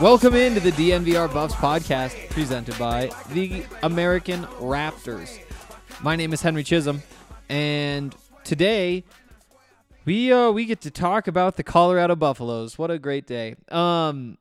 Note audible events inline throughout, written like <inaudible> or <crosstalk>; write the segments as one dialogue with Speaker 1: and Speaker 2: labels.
Speaker 1: Welcome into the DNVR Buffs podcast presented by the American Raptors. My name is Henry Chisholm, and today we uh, we get to talk about the Colorado Buffaloes. What a great day! Um,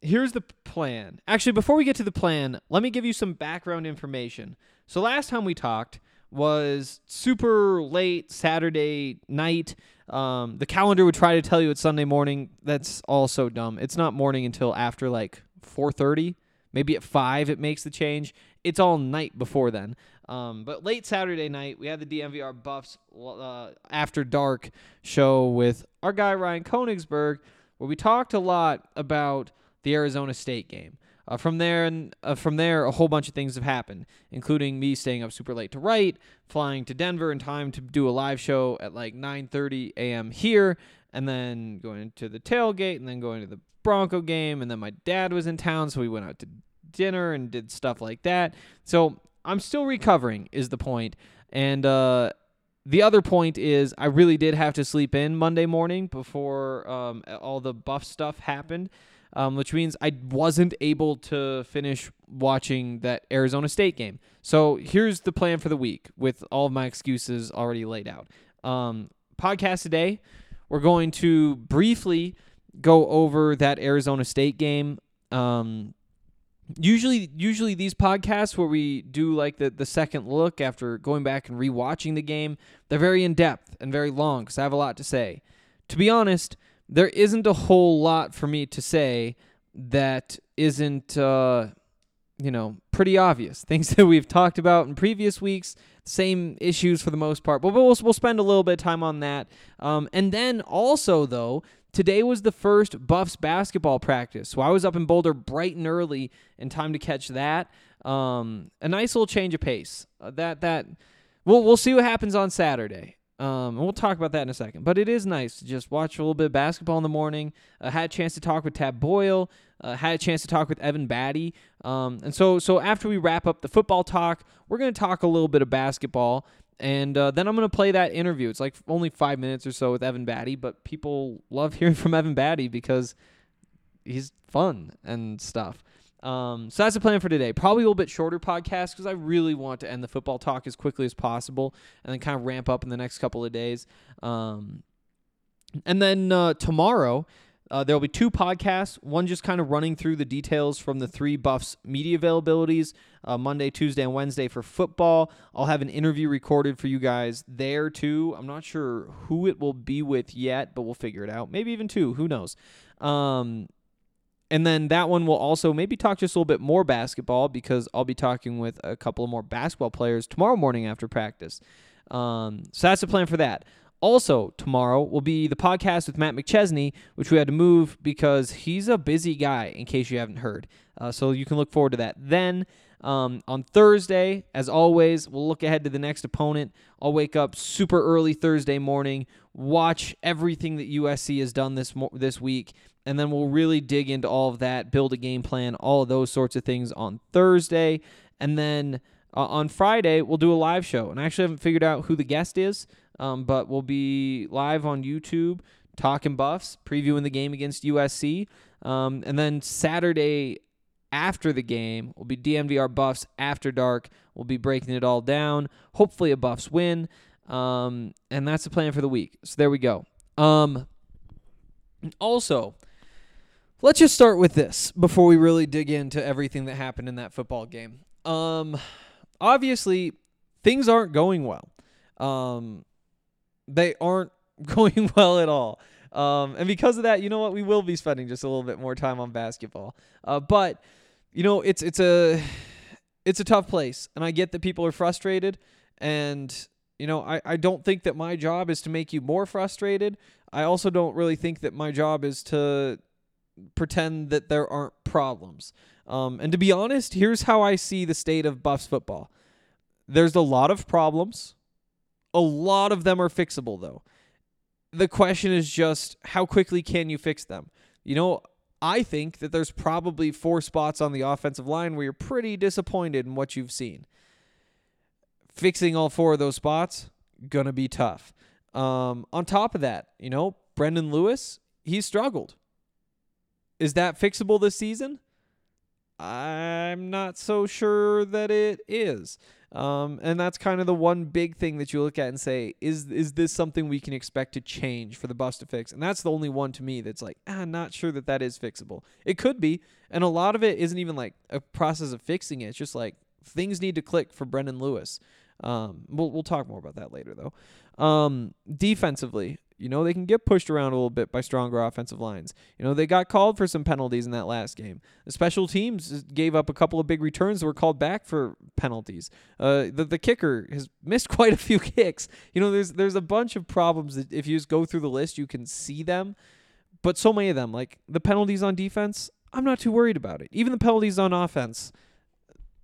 Speaker 1: here's the plan. Actually, before we get to the plan, let me give you some background information. So last time we talked was super late Saturday night. Um, the calendar would try to tell you it's Sunday morning. That's all so dumb. It's not morning until after like 4:30. Maybe at five it makes the change. It's all night before then. Um, but late Saturday night, we had the DNVR Buffs uh, After Dark show with our guy Ryan Koenigsberg, where we talked a lot about the Arizona State game. Uh, from there and uh, from there, a whole bunch of things have happened, including me staying up super late to write, flying to Denver in time to do a live show at like 9:30 a.m. here, and then going to the tailgate, and then going to the Bronco game, and then my dad was in town, so we went out to dinner and did stuff like that. So I'm still recovering, is the point, and uh, the other point is I really did have to sleep in Monday morning before um, all the buff stuff happened um, which means I wasn't able to finish watching that Arizona State game. So here's the plan for the week with all of my excuses already laid out. Um, podcast today, we're going to briefly go over that Arizona State game. Um, usually, usually these podcasts where we do like the the second look after going back and rewatching the game, they're very in depth and very long because I have a lot to say. To be honest there isn't a whole lot for me to say that isn't uh, you know pretty obvious. <laughs> Things that we've talked about in previous weeks same issues for the most part but we'll, we'll spend a little bit of time on that. Um, and then also though today was the first buffs basketball practice so i was up in boulder bright and early in time to catch that. Um, a nice little change of pace. Uh, that that we'll, we'll see what happens on saturday um, and we'll talk about that in a second. But it is nice to just watch a little bit of basketball in the morning. Uh, had a chance to talk with Tad Boyle. Uh, had a chance to talk with Evan Battey. Um, and so, so after we wrap up the football talk, we're going to talk a little bit of basketball. And uh, then I'm going to play that interview. It's like only five minutes or so with Evan Battey, but people love <laughs> hearing from Evan Battey because he's fun and stuff. Um, so that's the plan for today. Probably a little bit shorter podcast because I really want to end the football talk as quickly as possible and then kind of ramp up in the next couple of days. Um, and then uh, tomorrow, uh, there will be two podcasts. One just kind of running through the details from the three Buffs media availabilities uh, Monday, Tuesday, and Wednesday for football. I'll have an interview recorded for you guys there too. I'm not sure who it will be with yet, but we'll figure it out. Maybe even two. Who knows? Um, and then that one will also maybe talk just a little bit more basketball because I'll be talking with a couple of more basketball players tomorrow morning after practice. Um, so that's the plan for that. Also, tomorrow will be the podcast with Matt McChesney, which we had to move because he's a busy guy, in case you haven't heard. Uh, so you can look forward to that. Then um, on Thursday, as always, we'll look ahead to the next opponent. I'll wake up super early Thursday morning, watch everything that USC has done this mo- this week, and then we'll really dig into all of that, build a game plan, all of those sorts of things on Thursday, and then uh, on Friday we'll do a live show. And I actually haven't figured out who the guest is, um, but we'll be live on YouTube talking buffs, previewing the game against USC, um, and then Saturday after the game will be DNVR Buffs after dark. We'll be breaking it all down. Hopefully, a Buffs win. Um, and that's the plan for the week. So there we go. Um, also, let's just start with this before we really dig into everything that happened in that football game. Um, obviously, things aren't going well. Um, they aren't <laughs> going well at all. Um, and because of that, you know what? We will be spending just a little bit more time on basketball. Uh, but you know, it's it's a it's a tough place, and I get that people are frustrated, and you know, I, I don't think that my job is to make you more frustrated. I also don't really think that my job is to pretend that there aren't problems. Um, and to be honest, here's how I see the state of Buffs football. There's a lot of problems. A lot of them are fixable, though. The question is just how quickly can you fix them? You know, I think that there's probably four spots on the offensive line where you're pretty disappointed in what you've seen. Fixing all four of those spots, gonna be tough. Um, on top of that, you know, Brendan Lewis, he's struggled. Is that fixable this season? I'm not so sure that it is. Um, and that's kind of the one big thing that you look at and say, is is this something we can expect to change for the bus to fix? And that's the only one to me that's like, ah, I'm not sure that that is fixable. It could be, and a lot of it isn't even like a process of fixing it. It's just like things need to click for Brendan Lewis. Um, we'll we'll talk more about that later though. Um, defensively, you know, they can get pushed around a little bit by stronger offensive lines. You know, they got called for some penalties in that last game. The special teams gave up a couple of big returns that were called back for penalties. Uh, the, the kicker has <laughs> missed quite a few kicks. You know, there's there's a bunch of problems that if you just go through the list, you can see them. But so many of them, like the penalties on defense, I'm not too worried about it. Even the penalties on offense,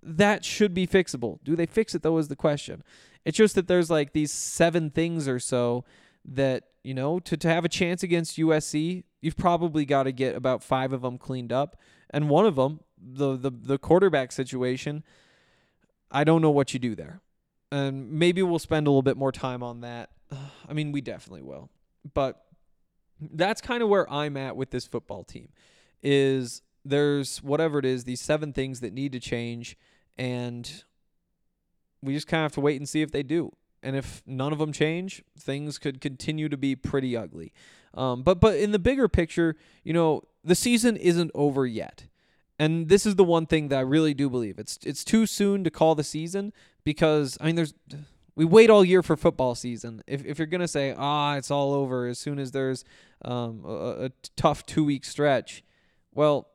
Speaker 1: that should be fixable. Do they fix it though is the question. It's just that there's like these seven things or so that, you know, to, to have a chance against USC, you've probably got to get about five of them cleaned up. And one of them, the, the, the quarterback situation, I don't know what you do there. And maybe we'll spend a little bit more time on that. <sighs> I mean, we definitely will. But that's kind of where I'm at with this football team is there's whatever it is, these seven things that need to change and we just kind of have to wait and see if they do. And if none of them change, things could continue to be pretty ugly. Um, but but in the bigger picture, you know, the season isn't over yet. And this is the one thing that I really do believe. It's it's too soon to call the season because I mean there's we wait all year for football season. If if you're gonna say ah it's all over as soon as there's um, a, a tough two week stretch, well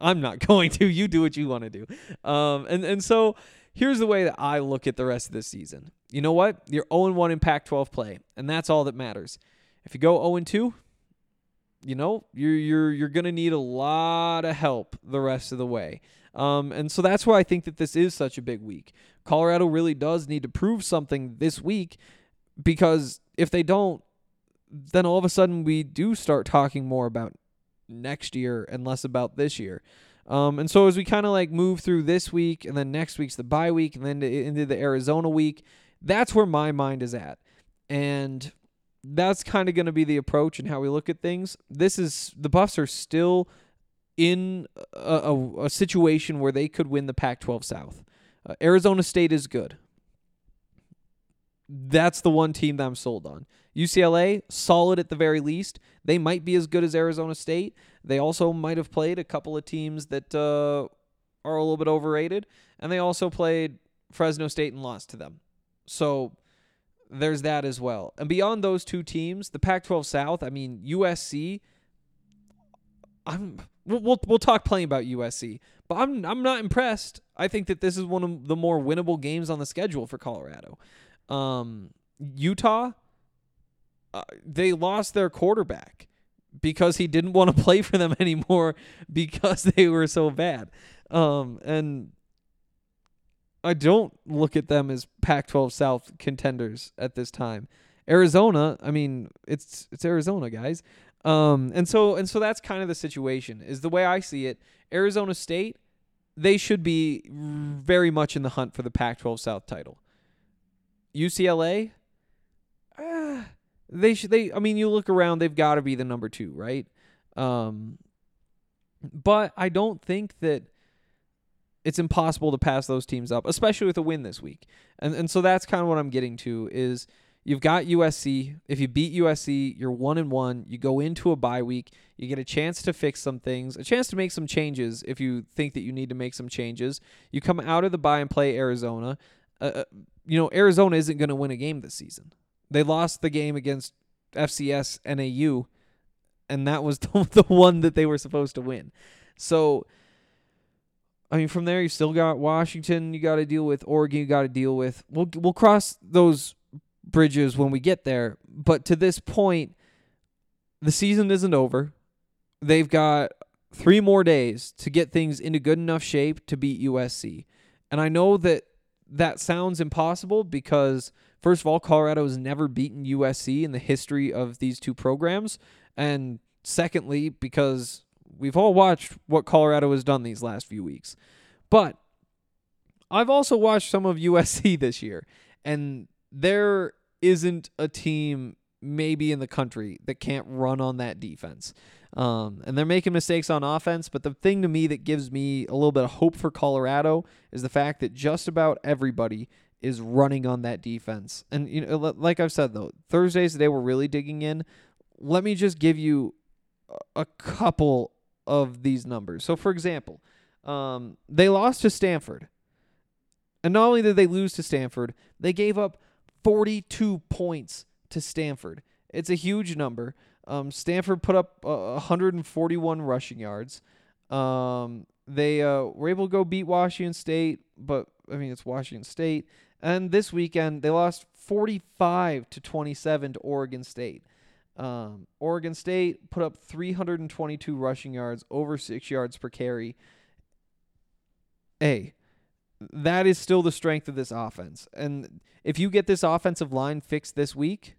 Speaker 1: I'm not <laughs> going to. You do what you want to do. Um, and and so here's the way that I look at the rest of the season. You know what? You're 0 1 in Pac 12 play, and that's all that matters. If you go 0 2, you know, you're you're you're gonna need a lot of help the rest of the way. Um, and so that's why I think that this is such a big week. Colorado really does need to prove something this week because if they don't, then all of a sudden we do start talking more about next year and less about this year. Um, and so as we kind of like move through this week and then next week's the bye week and then into the Arizona week, that's where my mind is at. And that's kind of going to be the approach and how we look at things. This is the Buffs are still in a, a, a situation where they could win the Pac 12 South. Uh, Arizona State is good. That's the one team that I'm sold on. UCLA, solid at the very least. They might be as good as Arizona State. They also might have played a couple of teams that uh, are a little bit overrated. And they also played Fresno State and lost to them. So there's that as well. And beyond those two teams, the Pac 12 South, I mean, USC, I'm we'll, we'll we'll talk plenty about USC, but I'm I'm not impressed. I think that this is one of the more winnable games on the schedule for Colorado. Um, Utah, uh, they lost their quarterback because he didn't want to <laughs> play for them anymore because they were so bad. Um, and I don't look at them as Pac-12 South contenders at this time. Arizona, I mean, it's it's Arizona, guys. Um, and so and so that's kind of the situation. Is the way I see it. Arizona State, they should be very much in the hunt for the Pac-12 South title. UCLA, uh, they should they I mean you look around they've got to be the number 2, right? Um but I don't think that it's impossible to pass those teams up, especially with a win this week. And and so that's kind of what I'm getting to is you've got USC. If you beat USC, you're 1 and 1. You go into a bye week, you get a chance to fix some things, a chance to make some changes if you think that you need to make some changes. You come out of the bye and play Arizona. Uh, uh you know, Arizona isn't going to win a game this season. They lost the game against FCS NAU, and that was <laughs> the, the one that they were supposed to win. So, I mean, from there you still got Washington. You got to deal with Oregon. You got to deal with. We'll we'll cross those bridges when we get there. But to this point, the season isn't over. They've got three more days to get things into good enough shape to beat USC. And I know that that sounds impossible because first of all, Colorado has never beaten USC in the history of these two programs, and secondly, because we've all watched what Colorado has done these last few weeks. But I've also watched some of USC <laughs> this year, and there isn't a team maybe in the country that can't run on that defense. Um, and they're making mistakes on offense, but the thing to me that gives me a little bit of hope for Colorado is the fact that just about everybody is running on that defense. And you know, like I've said though, Thursdays today we're really digging in. Let me just give you a couple of these numbers. So, for example, um, they lost to Stanford, and not only did they lose to Stanford, they gave up 42 points to Stanford. It's a huge number. Um, Stanford put up uh, 141 rushing yards. Um, they uh, were able to go beat Washington State, but I mean it's Washington State. And this weekend they lost 45 to 27 to Oregon State. Um, Oregon State put up 322 rushing yards, over six yards per carry. A, that is still the strength of this offense. And if you get this offensive line fixed this week,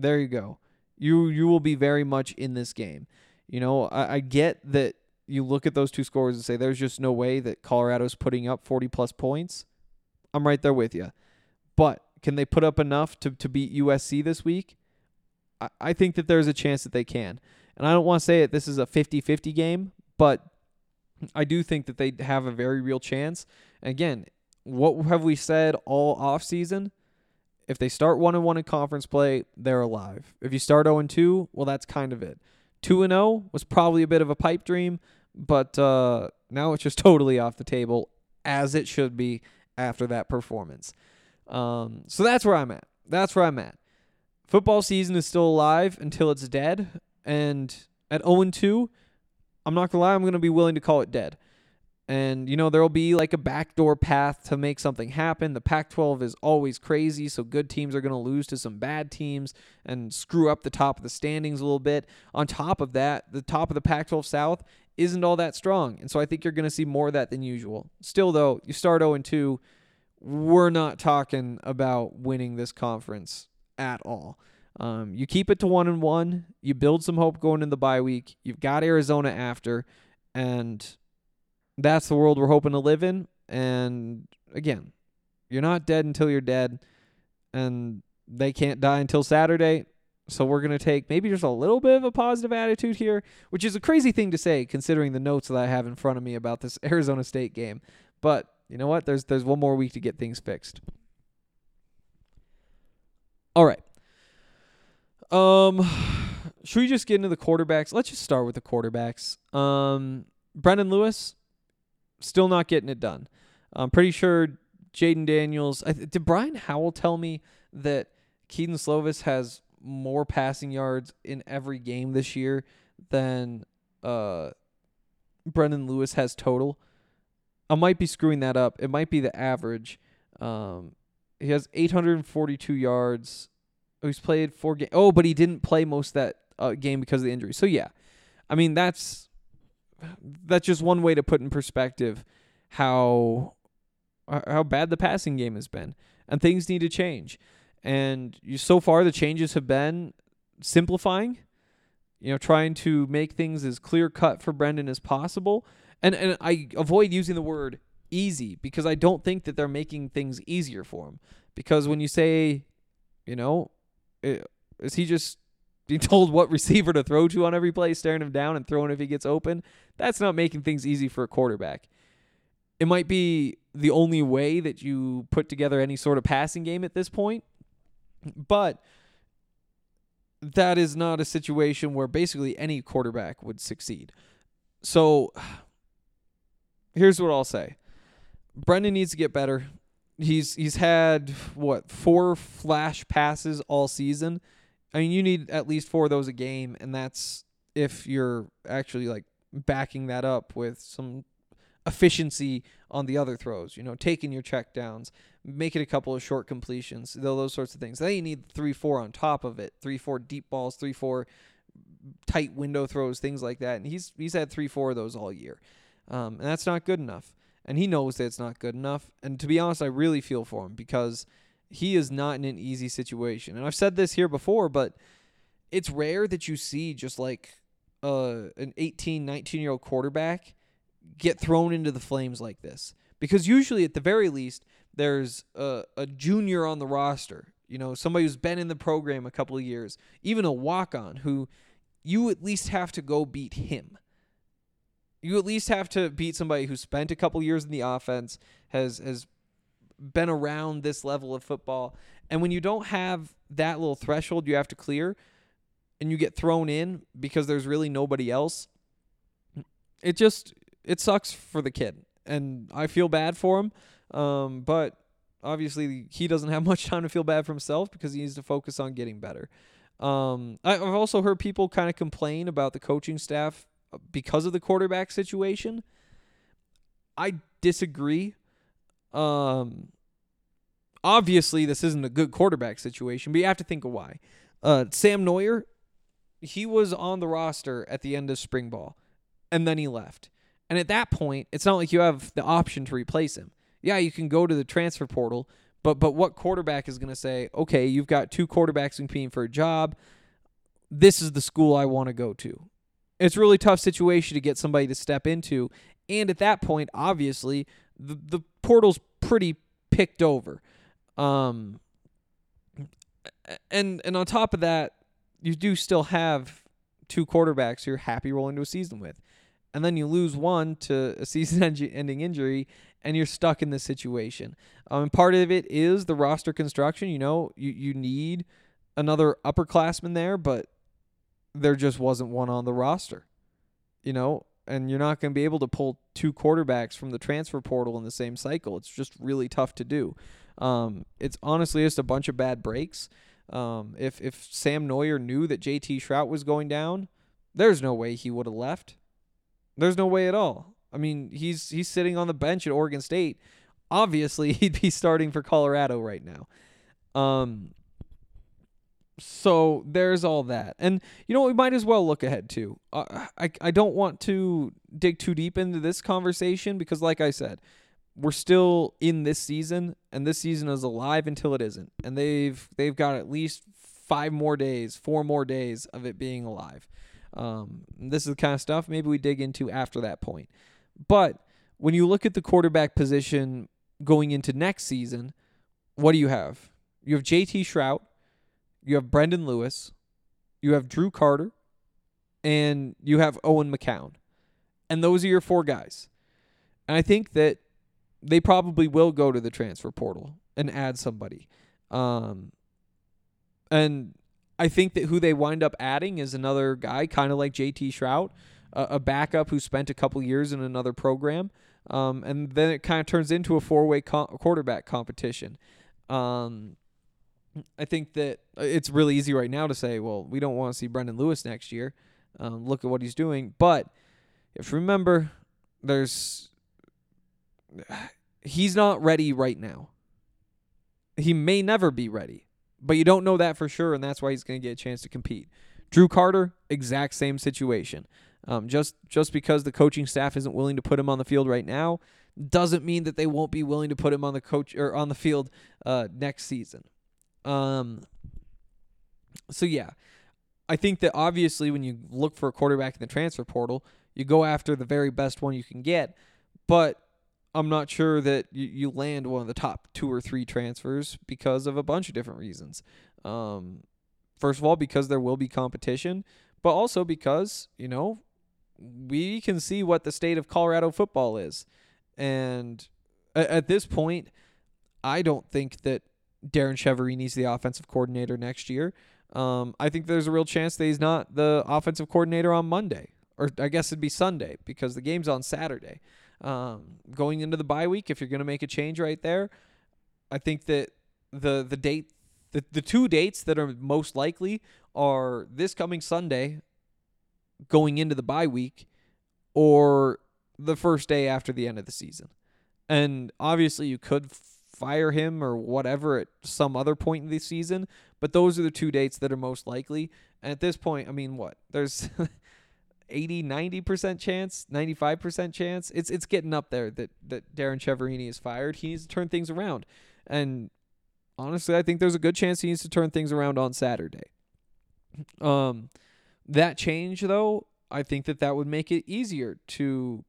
Speaker 1: there you go you you will be very much in this game. You know, I, I get that you look at those two scores and say there's just no way that Colorado's putting up 40 plus points. I'm right there with you. But can they put up enough to, to beat USC this week? I, I think that there's a chance that they can. And I don't want to say it this is a 50-50 game, but I do think that they have a very real chance. Again, what have we said all off season? If they start 1 and 1 in conference play, they're alive. If you start 0 and 2, well that's kind of it. 2 and 0 was probably a bit of a pipe dream, but uh, now it's just <laughs> totally off the table as it should be after that performance. Um, so that's where I'm at. That's where I'm at. Football season is still alive until it's dead, and at 0 and 2, I'm not gonna lie, I'm gonna be willing to call it dead. And, you know, there will be like a backdoor path to make something happen. The Pac 12 is always crazy, so good teams are going to lose to some bad teams and screw up the top of the standings a little bit. On top of that, the top of the Pac 12 South isn't all that strong. And so I think you're going to see more of that than usual. Still, though, you start 0 2, we're not talking about winning this conference at all. Um, you keep it to 1 and 1, you build some hope going in the bye week. You've got Arizona after, and that's the world we're hoping to live in. And again, you're not dead until you're dead, and they can't die until Saturday. So we're going to take maybe just a little bit of a positive attitude here, which is a crazy thing to say considering the notes that I have in front of me about this <laughs> Arizona State game. But you know what? There's there's one more week to get things fixed. All right. Um <sighs> should we just get into the quarterbacks? Let's just start with the quarterbacks. Um Brendan Lewis, still not getting it done. I'm pretty sure Jayden Daniels. did Brian Howell tell me that Kedon Slovis has more passing yards in every game this year than uh, Brendan Lewis has total. I might be screwing that up. It might be the average. Um, he has 842 yards. Oh, he's played four games. Oh, but he didn't play most that uh, game because of the injury. So yeah, I mean that's that's just one way to put in perspective how how bad the passing game has been, and things need to change. And you, so far, the changes have been simplifying, you know, trying to make things as clear cut for Brendan as possible. And and I avoid using the word easy because I don't think that they're making things easier for him. Because when you say, you know, i- is he just being told what receiver to throw to on every play, staring him down and throwing if he gets open? That's not making things easy for a quarterback. It might be the only way that you put together any sort of passing game at this point, but that is not a situation where basically any quarterback would succeed. So here's what I'll say. Brendan needs to get better. He's he's had what four flash passes all season. I mean, you need at least four of those a game, and that's if you're actually like backing that up with some efficiency on the other throws. You know, taking your check downs, making a couple of short completions, those sorts of things. Then you need three, four on top of it. Three, four deep balls, three, four tight window throws, things like that. And he's he's had three, four of those all year, um, and that's not good enough. And he knows that it's not good enough. And to be honest, I really feel for him because he is not in an easy situation. And I've said this here before, but it's rare that you see just like uh, an 18, 19 year old quarterback get thrown into the flames like this. Because usually, at the very least, there's a, a junior on the roster, you know, somebody who's been in the program a couple of years, even a walk on who you at least have to go beat him. You at least have to beat somebody who spent a couple years in the offense, has has been around this level of football. And when you don't have that little threshold you have to clear and you get thrown in because there's really nobody else, it just it sucks for the kid. And I feel bad for him. Um, but obviously he doesn't have <laughs> much time to feel bad for himself because he needs to focus on getting better. Um, I've also heard people kind of complain about the coaching staff because of the quarterback situation. I disagree. Um, obviously, this isn't a good quarterback situation, but you have to think of why. Uh, Sam Noyer, he was on the roster at the end of spring ball, and then he left. And at that point, it's not like you have the option to replace him. Yeah, you can go to the transfer portal, but but what quarterback is going to say, okay, you've got two quarterbacks competing for a job. This is the school I want to go to. It's a really tough situation to get somebody to step into. And at that point, obviously, the, the portal's pretty picked over. Um, and and on top of that, you do still have two quarterbacks you're happy rolling to a season with. And then you lose one to a <laughs> season ending injury, and you're stuck in this situation. Um, and part of it is the roster construction. You know, you, you need another upperclassman there, but there just wasn't one on the roster. You know, and you're not going to be able to pull two quarterbacks from the transfer portal in the same cycle. It's just really tough to do. Um, it's honestly just a bunch of bad breaks. Um, if if Sam Noyer knew that JT Shrout was going down, there's no way he would have left. There's no way at all. I mean, he's he's sitting on the bench at Oregon State. Obviously, <laughs> he'd be starting for Colorado right now. Um, so there's all that, and you know we might as well look ahead too. Uh, I I don't want to dig too deep into this conversation because, like I said, we're still in this season, and this season is alive until it isn't, and they've they've got at least five more days, four more days of it being alive. Um, this is the kind of stuff maybe we dig into after that point. But when you look at the quarterback position going into next season, what do you have? You have JT Shrout, you have Brendan Lewis, you have Drew Carter, and you have Owen McCown. And those are your four guys. And I think that they probably will go to the transfer portal and add somebody. Um, and I think that who they wind up adding is another guy, kind of like JT Shrout, a, a backup who spent a couple years in another program. Um, and then it kind of turns into a four way co- quarterback competition. Um, I think that it's really easy right now to say, well, we don't want to see Brendan Lewis next year. Um, look at what he's doing. But if you remember, there's <sighs> he's not ready right now. He may never be ready, but you don't know that for sure, and that's why he's going to get a chance to compete. Drew Carter, exact same situation. Um, just just because the coaching staff isn't willing to put him on the field right now, doesn't mean that they won't be willing to put him on the coach or on the field uh, next season. Um, so yeah, I think that obviously when you look for a quarterback in the transfer portal, you go after the very best one you can get. But I'm not sure that you, you land one of the top two or three transfers because of a bunch of different reasons. Um, first of all, because there will be competition, but also because, you know, we can see what the state of Colorado football is. And at, at this point, I don't think that Darrin Chiaverini is the offensive coordinator next year. Um, I think there's a real chance that he's not the offensive coordinator on Monday, or I guess it'd be Sunday because the game's on Saturday. Um, going into the bye week, if you're going to make a change right there, I think that the the date, the the two dates that are most likely are this coming Sunday, going into the bye week, or the first day after the end of the season. And obviously, you could fire him or whatever at some other point in the season, but those are the two dates that are most likely. And at this point, I mean, what? There's <laughs> 80, 90% chance, 95% chance. It's it's getting up there that that Darrin Chiaverini is fired. He needs to turn things around. And honestly, I think there's a good chance he needs to turn things around on Saturday. Um that change though, I think that that would make it easier to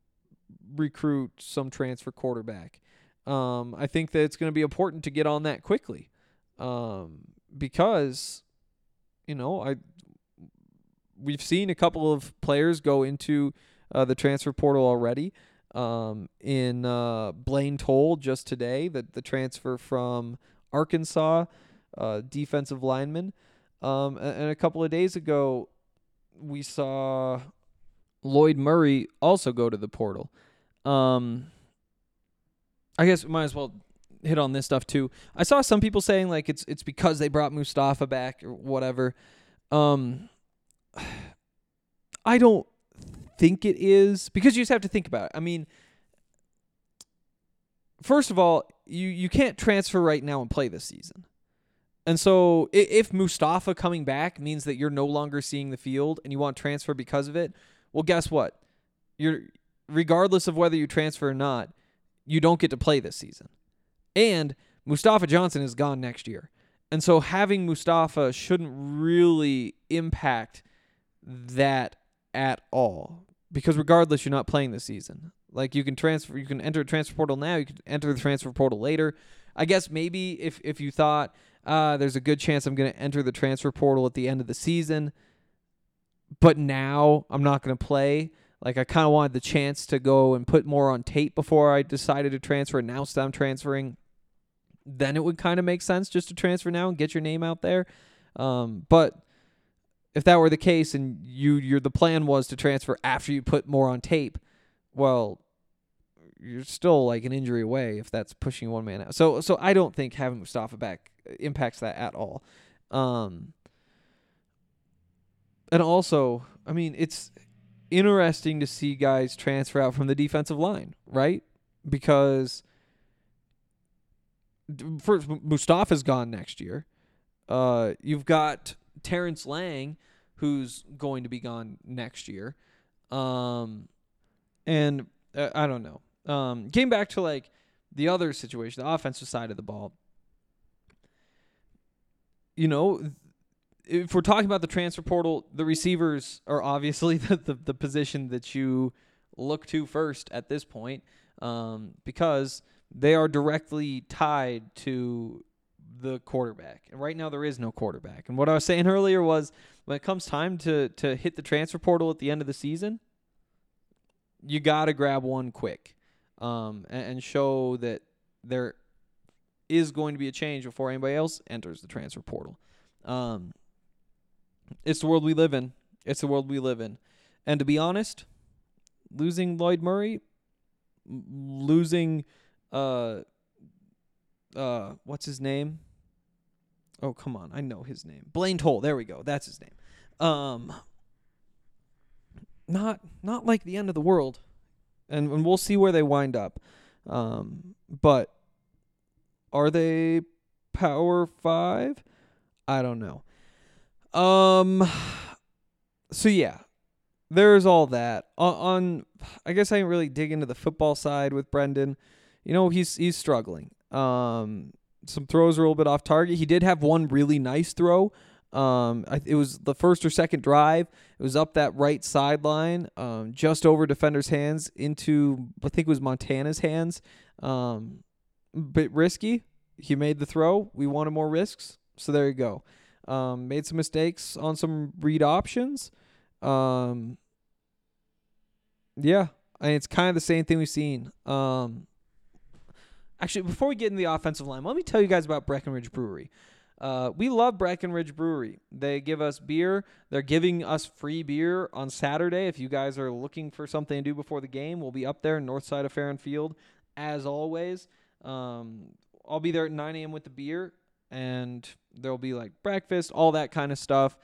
Speaker 1: recruit some transfer quarterback. Um, I think that it's going to be important to get on that quickly, um, because, you know, I we've seen a couple of players go into uh, the transfer portal already. Um, in uh, Blaine Toll just today, that the transfer from Arkansas, uh, defensive lineman, um, and, a couple of days ago, we saw Lloyd Murray also go to the portal. Um, I guess we might as well hit on this stuff too. I saw some people saying like it's it's because they brought Mustafa back or whatever. Um, I don't think it is because you just have to think about it. I mean, first of all, you you can't transfer right now and play this season. And so if Mustafa coming back means that you're no longer seeing the field and you want transfer because of it, well guess what? You're regardless of whether you transfer or not, you don't get to play this season. And Mustafa Johnson is gone next year. And so having Mustafa shouldn't really impact that at all because regardless you're not playing this season. Like you can transfer you can enter a transfer portal now, you can enter the transfer portal later. I guess maybe if if you thought uh, there's a good chance I'm going to enter the transfer portal at the end of the season, but now I'm not going to play. Like I kind of wanted the chance to go and put more on tape before I decided to transfer. Announced I'm transferring, then it would kind of make sense just to transfer now and get your name out there. Um, but if that were the case and you your the plan was to transfer after you put more on tape, well, you're still like an injury away if that's pushing one man out. So so I don't think having Mustafa back impacts that at all. Um, and also, I mean, it's interesting to see guys transfer out from the defensive line, right? Because first Mustafa's gone next year. Uh, you've got Terrence Lang, who's going to be gone next year. Um, and uh, I don't know. Um, getting back to like the other situation, the offensive side of the ball. You know, if we're talking about the transfer portal, the receivers are obviously <laughs> the, the, the position that you look to first at this point um, because they are directly tied to the quarterback. And right now there is no quarterback. And what I was saying <laughs> earlier was when it comes time to to hit the transfer portal at the end of the season, you got to grab one quick um, and, and show that there is going to be a change before anybody else enters the transfer portal. Um, it's the world we live in. It's the world we live in. And to be honest, losing Lloyd Murray, losing uh uh what's his name? Oh, come on. I know his name. Blaine Toll. There we go. That's his name. Um not not like the end of the world, and and we'll see where they wind up. Um, but are they Power Five? I don't know. Um. So yeah, there's all that on, on. I guess I didn't really dig into the football side with Brendan. You know, he's he's struggling. Um, some throws are a little bit off target. He did have one really nice throw. Um, it was the first or second drive. It was up that right sideline, um, just over defender's hands into I think it was Montana's hands. Um, bit risky. He made the throw. We wanted more risks, so there you go. Um, made some mistakes on some read options. Um, yeah, mean, it's kind of the same thing we've seen. Um, actually, before we get into the offensive line, let me tell you guys about Breckenridge Brewery. Uh, we love Breckenridge Brewery. They give us beer. They're giving us free beer on Saturday. If you guys are looking for something to do before the game, we'll be up there, north side of Farrand Field, as always. Um, I'll be there at 9 a.m. with the beer, and there'll be like breakfast, all that kind of stuff.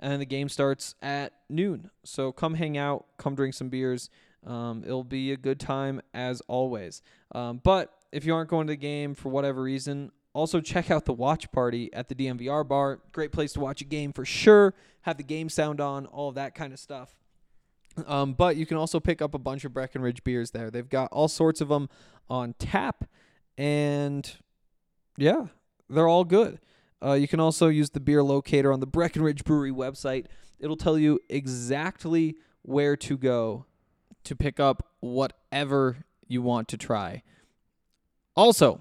Speaker 1: And the game starts at noon. So come hang out, come drink some beers. Um, it'll be a good time as always. Um, but if you aren't going to the game for whatever reason, also check out the watch party at the DNVR bar. Great place to watch a game for sure. Have the game sound on, all that kind of stuff. Um, but you can also pick up a bunch of Breckenridge beers there. They've got all sorts of them on tap, and yeah, they're all good. Uh, you can also use the beer locator on the Breckenridge Brewery website. It'll tell you exactly where to go to pick up whatever you want to try. Also,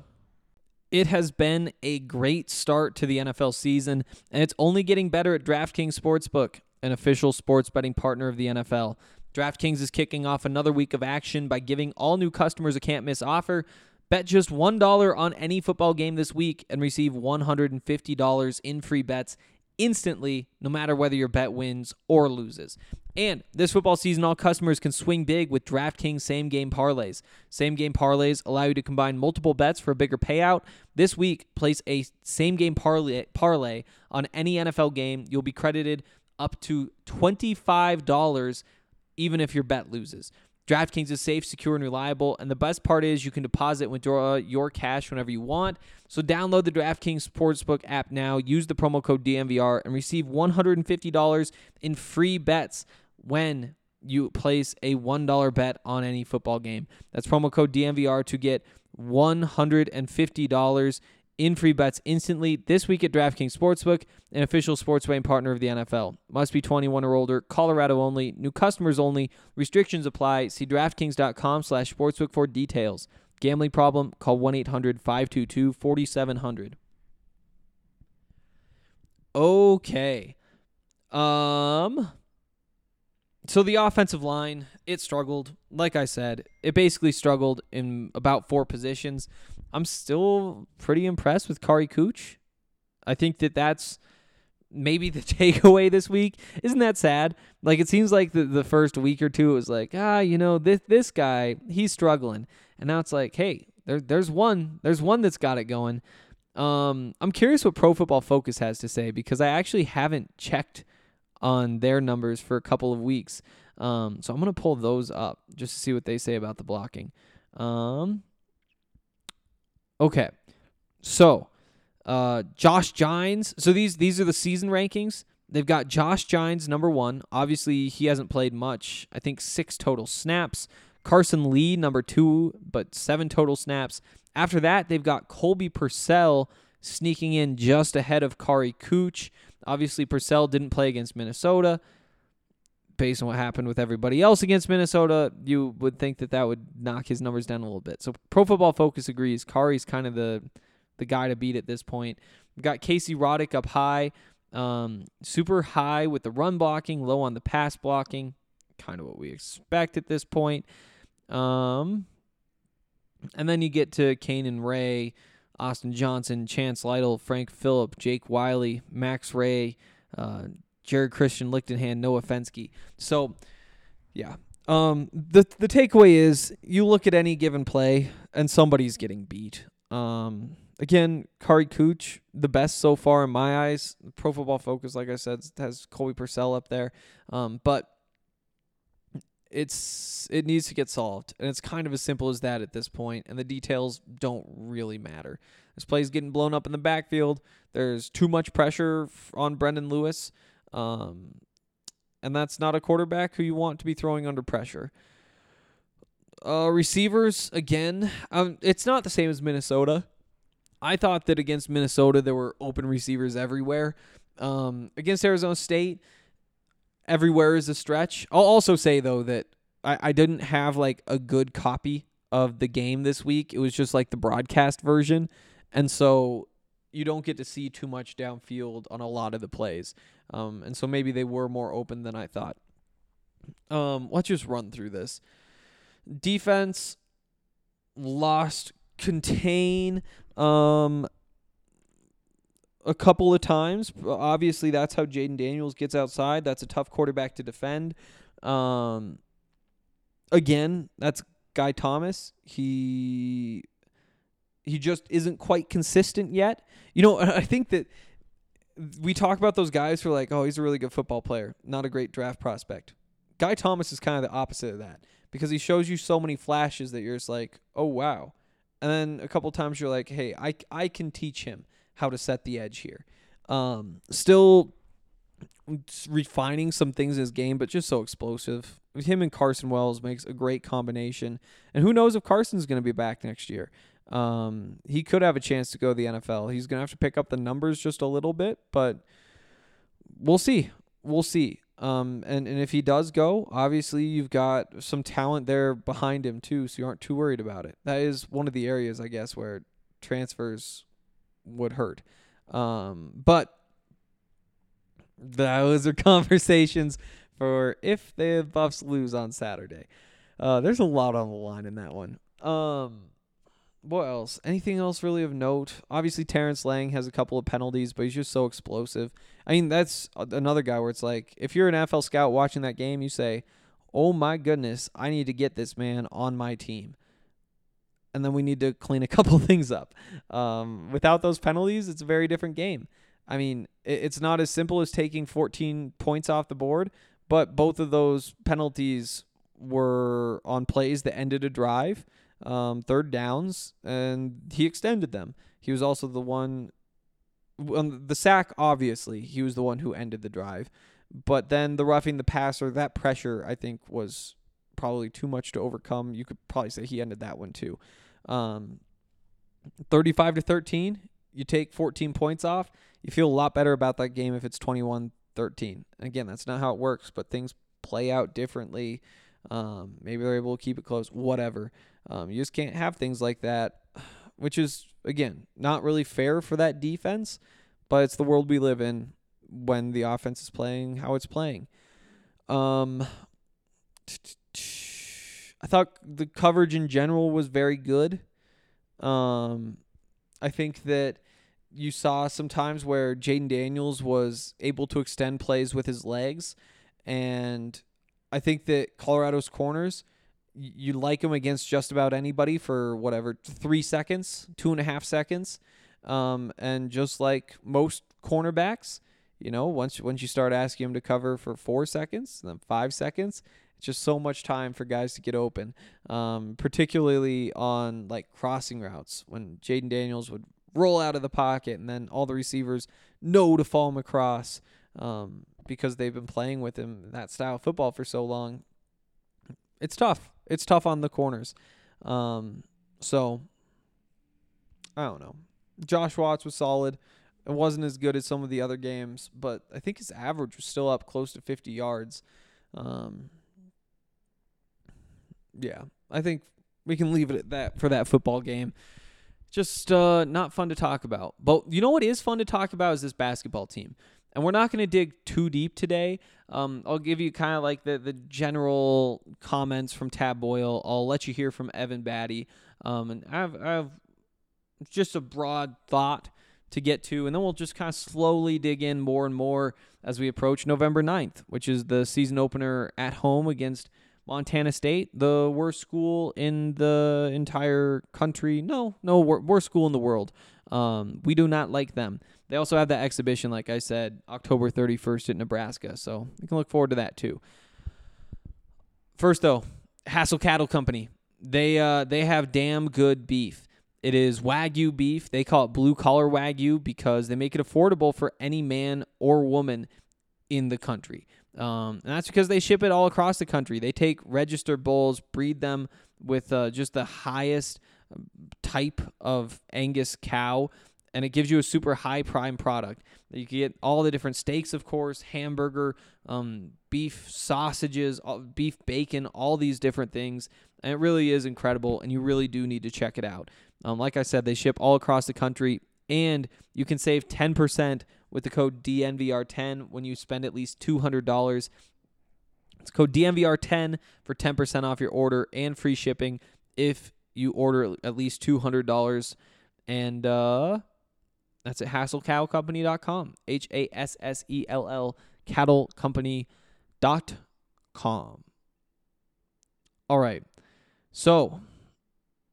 Speaker 1: it has been a great start to the NFL season, and it's only getting better at DraftKings Sportsbook, an official sports betting partner of the NFL. DraftKings is kicking off another week of action by giving all new customers a can't miss offer. Bet just $1 on any football game this week and receive $150 in free bets instantly, no matter whether your bet wins or loses. And this football season, all customers can swing big with DraftKings same game parlays. Same game parlays allow you to combine multiple bets for a bigger payout. This week, place a same game parlay, parlay on any NFL game. You'll be credited up to $25 even if your bet loses. DraftKings is safe, secure, and reliable. And the best part is you can deposit and withdraw your cash whenever you want. So download the DraftKings Sportsbook app now, use the promo code DNVR, and receive $150 in free bets when you place a $1 bet on any football game. That's promo code DNVR to get $150 in free bets instantly this week at DraftKings Sportsbook, an official sports betting partner of the NFL. Must be 21 or older, Colorado only, new customers only, restrictions apply. See DraftKings.com slash sportsbook for details. Gambling problem? Call 1-800-522-4700. Okay. Um so the offensive line, it struggled. Like I said, it basically struggled in about four positions. I'm still pretty impressed with Kary Kutsch. I think that that's maybe the <laughs> takeaway this week. Isn't that sad? Like it seems like the, the first week or two it was like, ah, you know, this this guy, he's struggling. And now it's like, hey, there there's one. There's one that's got it going. Um, I'm curious what Pro Football Focus has to say because I actually haven't checked on their numbers for a couple of weeks. Um, so I'm gonna pull those up just to see what they say about the blocking. Um, okay, so uh, Josh Gines. So these these are the season rankings. They've got Josh Gines number one. Obviously, he hasn't played much. I think six total snaps. Carson Lee number two, but seven total snaps. After that, they've got Colby Pursell sneaking in just ahead of Kary Kutsch. Obviously, Purcell didn't play against Minnesota. Based on what happened with everybody else against Minnesota, you would think that that would knock his numbers down a little bit. So, Pro Football Focus agrees. Kary's kind of the the guy to beat at this point. We've got Casey Roddick up high, um, super high with the run blocking, low on the pass blocking. Kind of what we expect at this point. Um, and then you get to Kane and Ray, Austin Johnson, Chance Lytle, Frank Fillip, Jake Wiley, Max Ray, uh, Jared Christian, Lichtenhand, Noah Fensky. So, yeah. Um, the the takeaway is you look at any given play and somebody's getting beat. Um, again, Kary Kutsch, the best so far in my eyes. Pro Football Focus, like I said, has Colby Pursell up there. Um, but it's it needs to get solved, and it's kind of as simple as that at this point. point, and the details don't really matter. This play's getting blown up in the backfield. There's too much pressure on Brendan Lewis, um, and that's not a quarterback who you want to be throwing under pressure. Uh, receivers again, um, it's not the same as Minnesota. I thought that against Minnesota there were open receivers everywhere. Um, against Arizona State, everywhere is a stretch. I'll also say though that I, I didn't have like a good copy of the game this week. It was just like the broadcast version, and so you don't get to see too much downfield on a lot of the plays. Um, and so maybe they were more open than I thought. Um, let's just run through this. Defense lost contain um a couple of times. Obviously, that's how Jayden Daniels gets outside. That's a tough quarterback to defend. Um, again, that's Guy Thomas. He he just isn't quite consistent yet. You know, <laughs> I think that we talk about those guys who are like, oh, he's a really good football player, not a great draft prospect. Guy Thomas is kind of the opposite of that because he shows you so many flashes that you're just like, oh wow. And then a couple times you're like, hey, I, I can teach him how to set the edge here. Um, still refining some things in his game, but just so explosive. Him and Carson Wells makes a great combination. And who knows if Carson's going to be back next year. Um, he could have a chance to go to the NFL. He's going to have to pick up the numbers just a little bit, but we'll see. We'll see. Um, and, and if he does go, obviously you've got some talent there behind him too, so you aren't too worried about it. That is one of the areas, I guess, where transfers would hurt. Um, but those are <laughs> conversations for if the Buffs lose on Saturday. Uh, there's a lot on the line in that one. Um, what else? Anything else really of note? Obviously, Terrance Lang has a couple of penalties, but he's just so explosive. I mean, that's another guy where it's like, if you're an NFL scout watching that game, you say, "Oh my goodness, I need to get this man on my team." And then we need to clean a <laughs> couple things up. Um, without those penalties, it's a very different game. I mean, it's not as simple as taking 14 points off the board, but both of those penalties were on plays that ended a drive um, third downs, and he extended them. He was also the one, um, the sack, obviously, he was the one who ended the drive. But then the roughing the passer, that pressure, I think, was probably too much to overcome. You could probably say he ended that one too. Um, 35 to 13, you take 14 points off. You feel a lot better about that game if it's 21 13. Again, that's not how it works, but things play out differently. Um, maybe they're able to keep it close, whatever. Um, you just can't have things like that, <sighs> which is, again, not really fair for that defense, but it's the world we live in when the offense is playing how it's playing. Um, I thought the coverage in general was very good. Um, I think that you saw some times where Jayden Daniels was able to extend plays with his legs, and I think that Colorado's corners you like them against just about anybody for whatever three seconds, two and a half seconds, um, and just like most cornerbacks, you know, once once you start asking them to cover for four seconds, then five seconds, it's just so much time for guys to get open, um, particularly on like crossing routes when Jayden Daniels would roll out of the pocket and then all the receivers know to fall him across um, because they've been playing with him that style of football for so long. It's tough it's tough on the corners. Um, so I don't know. Josh Watts was solid. It wasn't as good as some of the other games, but I think his average was still up close to 50 yards. Um, yeah, I think we can leave it at that for that football game. Just uh, not fun to talk about. But you know what is fun to talk about is this basketball team. And we're not going to dig too deep today. Um, I'll give you kind of like the, the general comments from Tad Boyle. I'll let you hear from Evan Battey. Um, and I have, I have just a broad thought to get to, and then we'll just kind of slowly dig in more and more as we approach November 9th, which is the season opener at home against Montana State, the worst school in the entire country. No, no, worst school in the world. Um, we do not like them. They also have that exhibition, like I said, October 31st at Nebraska. So you can look forward to that too. First though, Hassell Cattle Company. They uh they have damn good beef. It is wagyu beef. They call it blue collar wagyu because they make it affordable for any man or woman in the country. Um, and that's because they ship it all across the country. They take registered bulls, breed them with uh, just the highest um, type of Angus cow, and it gives you a super high prime product. You can get all the different steaks, of course, hamburger, um, beef sausages, beef bacon, all these different things. And it really is incredible, and you really do need to check it out. Um, like I said, they ship all across the country, and you can save 10% with the code DNVR10 when you spend at least $200. It's code DNVR10 for 10% off your order and free shipping if you order at least $200. And uh, that's at hasslecowcompany.com. H A S S E L L cattlecompany.com. All right. So,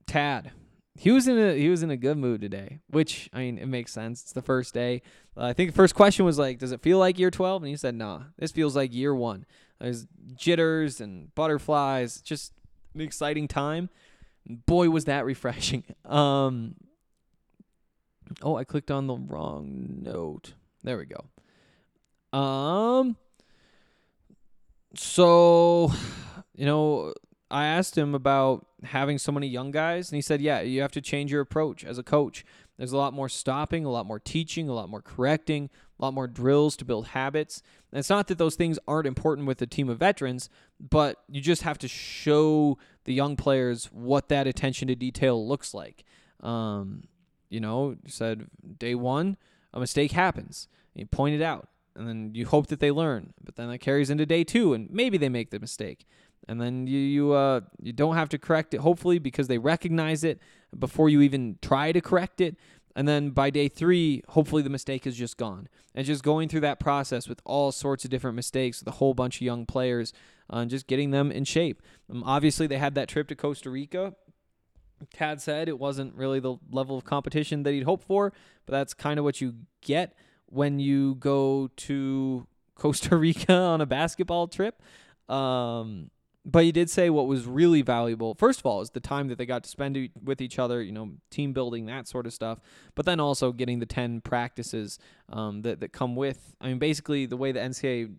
Speaker 1: Tad, he was in a he was in a good mood today, which I mean it makes sense. It's the first day. Uh, I think the first question was like, "Does it feel like year 12?" And he said, "Nah, this feels like year one." There's jitters and butterflies. Just an exciting time. Boy, was that refreshing. <laughs> Um. Oh, I clicked on the wrong note. There we go. Um. So, you know, I asked him about having so many young guys, and he said, "Yeah, you have to change your approach as a coach. There's a lot more stopping, a lot more teaching, a lot more correcting, a lot more drills to build habits. And it's not that those things aren't important with a team of veterans, but you just have to show the young players what that attention to detail looks like. Um, you know, said day one, a mistake happens. You point it out, and then you hope that they learn. But then that carries into day two, and maybe they make the mistake and then you you uh you don't have to correct it hopefully because they recognize it before you even try to correct it and then by day three hopefully the mistake is just gone and just going through that process with all sorts of different mistakes with a whole bunch of young players uh, and just getting them in shape um, obviously they had that trip to costa rica tad said it wasn't really the level of competition that he'd hoped for but that's kind of what you get when you go to costa <laughs> rica on a basketball trip um, but he did say what was really valuable. First of all, is the time that they got to spend with each other, you know, team building, that sort of stuff. But then also getting the ten practices um, that that come with. I mean, basically, the way the NCAA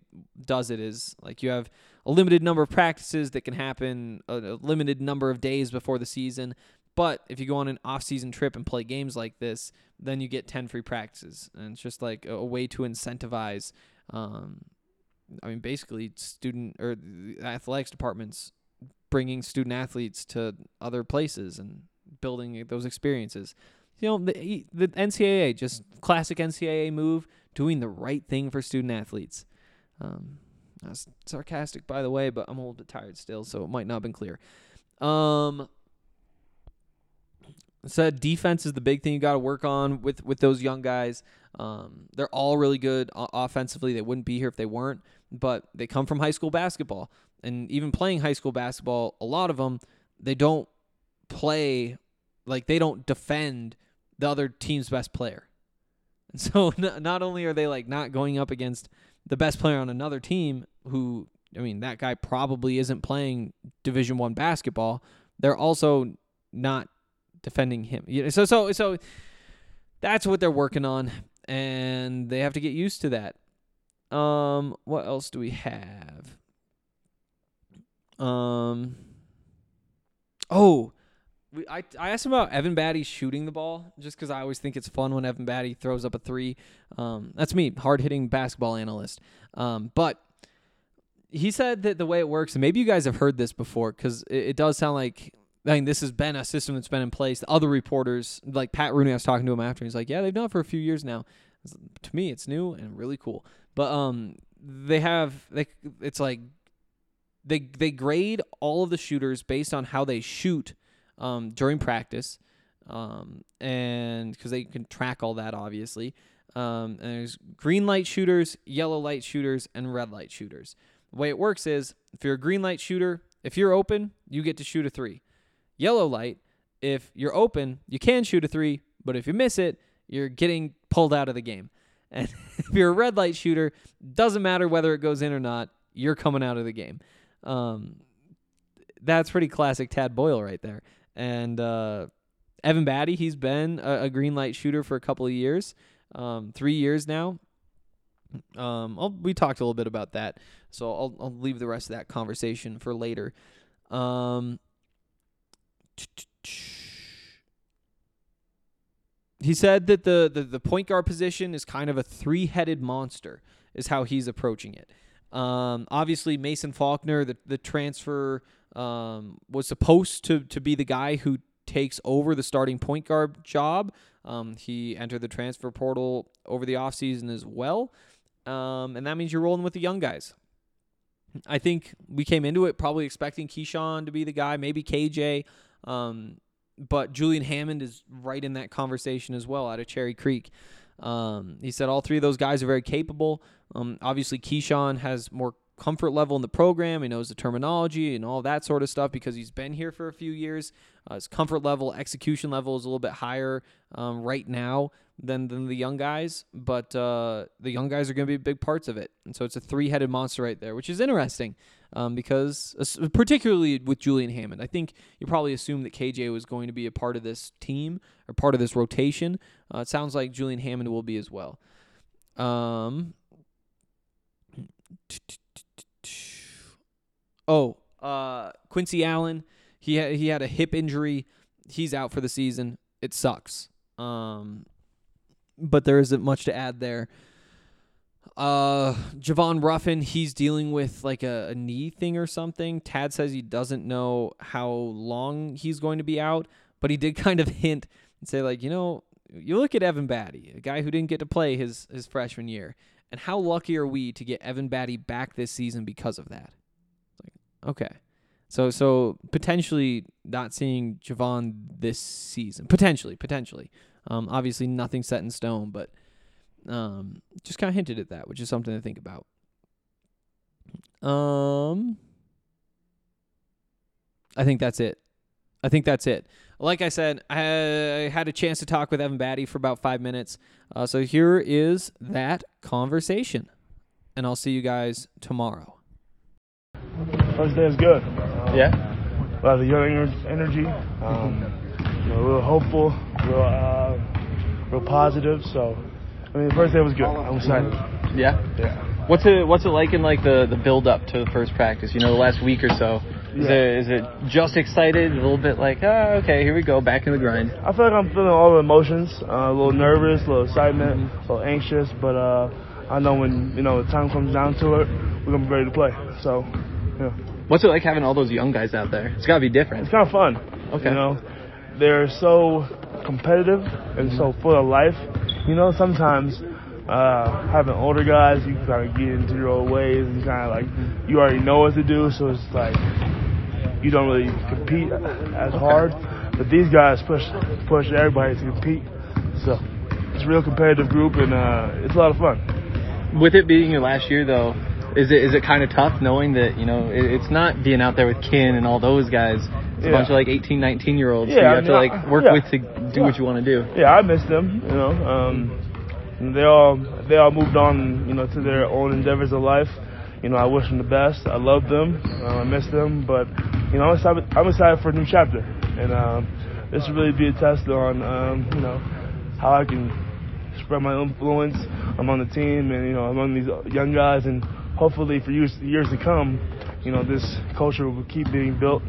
Speaker 1: does it is like you have a limited number of practices that can happen a, a limited number of days before the season. But if you go on an off-season trip and play games like this, then you get ten free practices, and it's just like a, a way to incentivize. Um, I mean, basically, student or athletics departments bringing student athletes to other places and building those experiences. You know, the the NCAA just classic NCAA move, doing the right thing for student athletes. Um, that's sarcastic, by the way, but I'm a little bit tired still, so it might not have been clear. Um, said defense is the big thing you got to work on with with those young guys. Um, they're all really good offensively. They wouldn't be here if they weren't, but they come from high school basketball, and even playing high school basketball, a lot of them they don't play like they don't defend the other team's best player. And <laughs> so not only are they like not going up against the best player on another team, who I mean that guy probably isn't playing Division One basketball, they're also not defending him. So so so that's what they're working on, and they have to get used to that. Um, what else do we have? Um, oh, we, I I asked him about Evan Battey shooting the ball just because I always think it's fun when Evan Battey throws up a three. Um, that's me, hard hitting basketball analyst. Um, but he said that the way it works, and maybe you guys have heard this before, because it, it does sound like I mean, this has been a system that's been in place. The other reporters, like Pat Rooney, I was talking to him after. He's like, "Yeah, they've done it for a few years now." To me, it's new and really cool. But um, they have they it's like they they grade all of the shooters based on how they shoot um during practice, um, and because they can track all that obviously. Um, and there's green light shooters, yellow light shooters, and red light shooters. The way it works is if you're a green light shooter, if you're open, you get to shoot a three yellow light, if you're open, you can shoot a three, but if you miss it, you're getting pulled out of the game. <laughs> And if you're a red light shooter, doesn't matter whether it goes in or not, you're coming out of the game. Um, that's pretty classic Tad Boyle right there. And uh, Evan Battey, he's been a, a green light shooter for a couple of years, um, three years now. Um, I'll, we talked a little bit about that, so I'll, I'll leave the rest of that conversation for later. Um, he said that the, the, the point guard position is kind of a three headed monster, is how he's approaching it. Um, obviously, Mason Faulkner, the, the transfer, um, was supposed to, to be the guy who takes over the starting point guard job. Um, he entered the transfer portal over the offseason as well. Um, and that means you're rolling with the young guys. I think we came into it probably expecting Keeshawn to be the guy, maybe KJ. Um, but Julian Hammond is right in that conversation as well out of Cherry Creek. Um, he said all three of those guys are very capable. Um, obviously, Keeshawn has more comfort level in the program. He knows the terminology and all that sort of stuff because he's been here for a few years. Uh, his comfort level, execution level is a little bit higher um, right now than, than the young guys, but uh, the young guys are going to be big parts of it. And so it's a three headed monster right there, which is interesting um, because, uh, particularly with Julian Hammond, I think you probably assumed that KJ was going to be a part of this team or part of this rotation. Uh, it sounds like Julian Hammond will be as well. Um, oh, uh, Quincy Allen, he had, he had a hip injury. He's out for the season. It sucks. Um, but there isn't much to add there. Uh, Javon Ruffin, he's dealing with like a, a knee thing or something. Tad says he doesn't know how long he's going to be out, but he did <laughs> kind of hint and say like, you know, you look at Evan Battey, a guy who didn't get to play his his freshman year, and how lucky are we to get Evan Battey back this season because of that? Okay. So so potentially not seeing Javon this season. Potentially, potentially. Um, obviously nothing set in stone, but um, just kind of hinted at that, which is something to think about. Um, I think that's it. I think that's it. Like I said, I had a chance to talk with Evan Battey for about five minutes. Uh, so here is that conversation. And I'll see you guys tomorrow.
Speaker 2: First day is good. Um,
Speaker 3: Yeah?
Speaker 2: A lot of young energy. Um, you know, real hopeful, real, uh, real positive. So, I mean, the first day was good. I'm excited.
Speaker 3: Yeah?
Speaker 2: Yeah.
Speaker 3: What's it What's it like in like the the build up to the first practice? You know, the last week or so. Is
Speaker 2: Yeah.
Speaker 3: it is it just excited? A little bit like, oh, okay, here we go, back in the grind.
Speaker 2: I feel like I'm feeling all the emotions. Uh, a little nervous, a little excitement, a little anxious, but uh, I know when you know the time comes down to it, we're gonna be ready to play. So, yeah,
Speaker 3: What's it like having all those young guys out there? It's got to be different.
Speaker 2: it's kind of fun.
Speaker 3: Okay.
Speaker 2: You know, they're so competitive and so full of life. You know, sometimes uh, having older guys, you kind of get into your old ways and kind of like you already know what to do, so it's like you don't really compete as hard. But these guys push push everybody to compete. So it's a real competitive group and uh, it's a lot of fun.
Speaker 3: With it being your last year, though, is it is it kind of tough knowing that you know it, it's not being out there with Ken and all those guys. It's a bunch of like 18, 19 year olds
Speaker 2: Yeah,
Speaker 3: you
Speaker 2: I
Speaker 3: have to like work
Speaker 2: yeah.
Speaker 3: with to do what you want to do.
Speaker 2: Yeah, I miss them. You know, um, they all they all moved on. You know, to their own endeavors of life. You know, I wish them the best. I love them. Uh, I miss them, but you know, I'm excited, I'm excited for a new chapter, and um, this will really be a test on um, you know how I can spread my influence among the team and you know among these young guys, and hopefully for years years to come, you know, this culture will keep being built.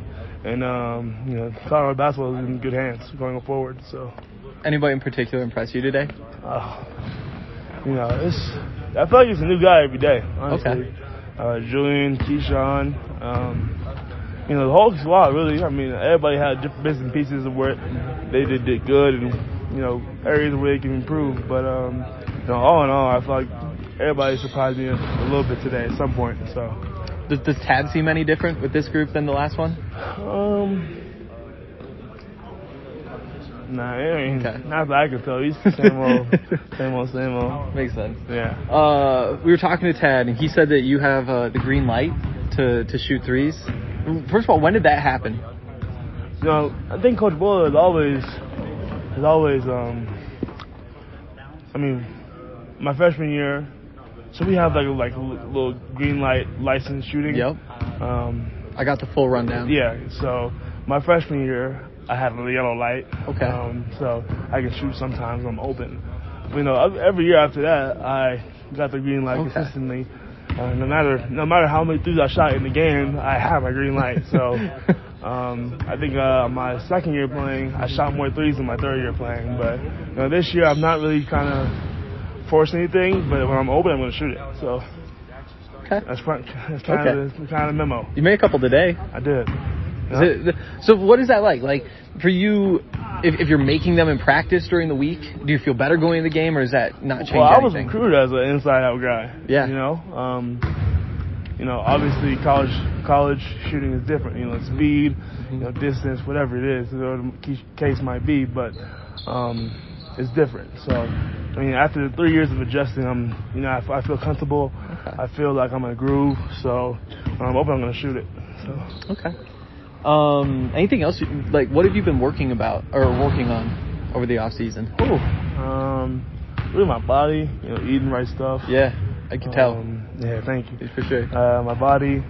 Speaker 2: And um, you know, Colorado basketball is in good hands going forward. So.
Speaker 3: Anybody in particular impress you today?
Speaker 2: Uh, you know, it's. I feel like it's a new guy every day. Honestly,
Speaker 3: Okay.
Speaker 2: uh, Julian, Keeshawn, um, you know, the whole squad really. I mean, everybody had different bits and pieces of where they did, did good, and you know, areas where they can improve. But um, you know, all in all, I feel like everybody surprised me a, little bit today at some point. So,
Speaker 3: Does, does Tad seem any different with this group than the last one?
Speaker 2: um. Nah, I mean,
Speaker 3: Okay.
Speaker 2: not that I can tell. He's the same old, <laughs> same old, same old.
Speaker 3: Makes sense.
Speaker 2: Yeah.
Speaker 3: Uh, we were talking to Tad, and he said that you have uh, the green light to, to shoot threes. First of all, when did that happen?
Speaker 2: You know, I think Coach Boyle is always, is always, um, I mean, my freshman year, so we have like a like little green light license shooting.
Speaker 3: Yep.
Speaker 2: Um,
Speaker 3: I got the full rundown.
Speaker 2: Yeah. So my freshman year, I had a yellow light.
Speaker 3: Okay.
Speaker 2: Um, so I can shoot sometimes. when I'm open. But, you know, every year after that, I got the green light
Speaker 3: Okay.
Speaker 2: consistently. Uh, no matter no matter how many threes I shot in the game, I have my green light. So <laughs> um, I think uh, my second year playing, I shot more threes than my third year playing. But you know, this year I'm not really kind of forcing anything. But when I'm open, I'm going to shoot it. So
Speaker 3: Okay.
Speaker 2: that's, kind- <laughs> that's kind
Speaker 3: Okay.
Speaker 2: of the kind of memo.
Speaker 3: You made a couple today.
Speaker 2: I did.
Speaker 3: It, so what is that like? Like for you, if, if you're making them in practice during the week, do you feel better going in the game, or is that not change
Speaker 2: Well, I was
Speaker 3: anything?
Speaker 2: recruited as an inside-out guy.
Speaker 3: Yeah.
Speaker 2: You know, um, you know, obviously college college shooting is different. You know, speed, you know, distance, whatever it is, whatever the case might be, but um, it's different. So, I mean, after the three years of adjusting, I'm, you know, I, I feel comfortable. Okay. I feel like I'm in a groove. So, when I'm open, I'm gonna shoot it. So.
Speaker 3: Okay. Um, anything else? you- Like, what have you been working about or working on over the off season?
Speaker 2: Ooh, um, really my body, you know, eating right stuff.
Speaker 3: Yeah, I can tell.
Speaker 2: Um, yeah, thank you.
Speaker 3: For sure.
Speaker 2: uh, my body,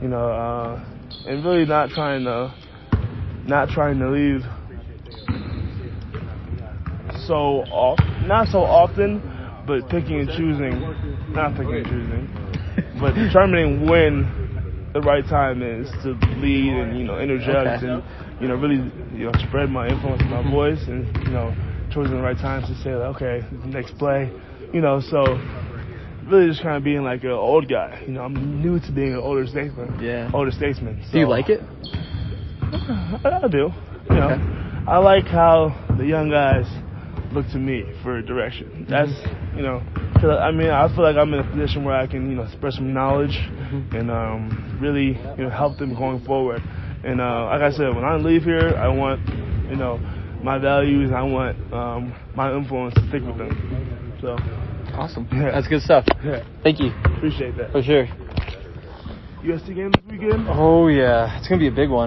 Speaker 2: you know, uh, and really not trying to, not trying to leave so off, not so often, but picking and choosing, not picking and choosing, but <laughs> determining when the right time is to lead and you know interject
Speaker 3: Okay.
Speaker 2: and you know really you know spread my influence and my voice and you know choosing the right times to say like, okay next play, you know so really just kind of being like an old guy. You know, I'm new to being an older statesman.
Speaker 3: Yeah.
Speaker 2: Older statesman.
Speaker 3: Do you like it?
Speaker 2: I, I do. You know,
Speaker 3: Okay.
Speaker 2: I like how the young guys look to me for direction. That's you know, 'cause I mean, I feel like I'm in a position where I can you know spread some knowledge and um, really you know help them going forward. And uh, like I said, when I leave here, I want you know my values. I want um, my influence to stick with them. So
Speaker 3: Awesome.
Speaker 2: Yeah.
Speaker 3: That's good stuff.
Speaker 2: yeah,
Speaker 3: Thank you.
Speaker 2: appreciate that.
Speaker 3: For sure.
Speaker 2: USC game this weekend.
Speaker 3: Oh yeah, it's gonna be a big one.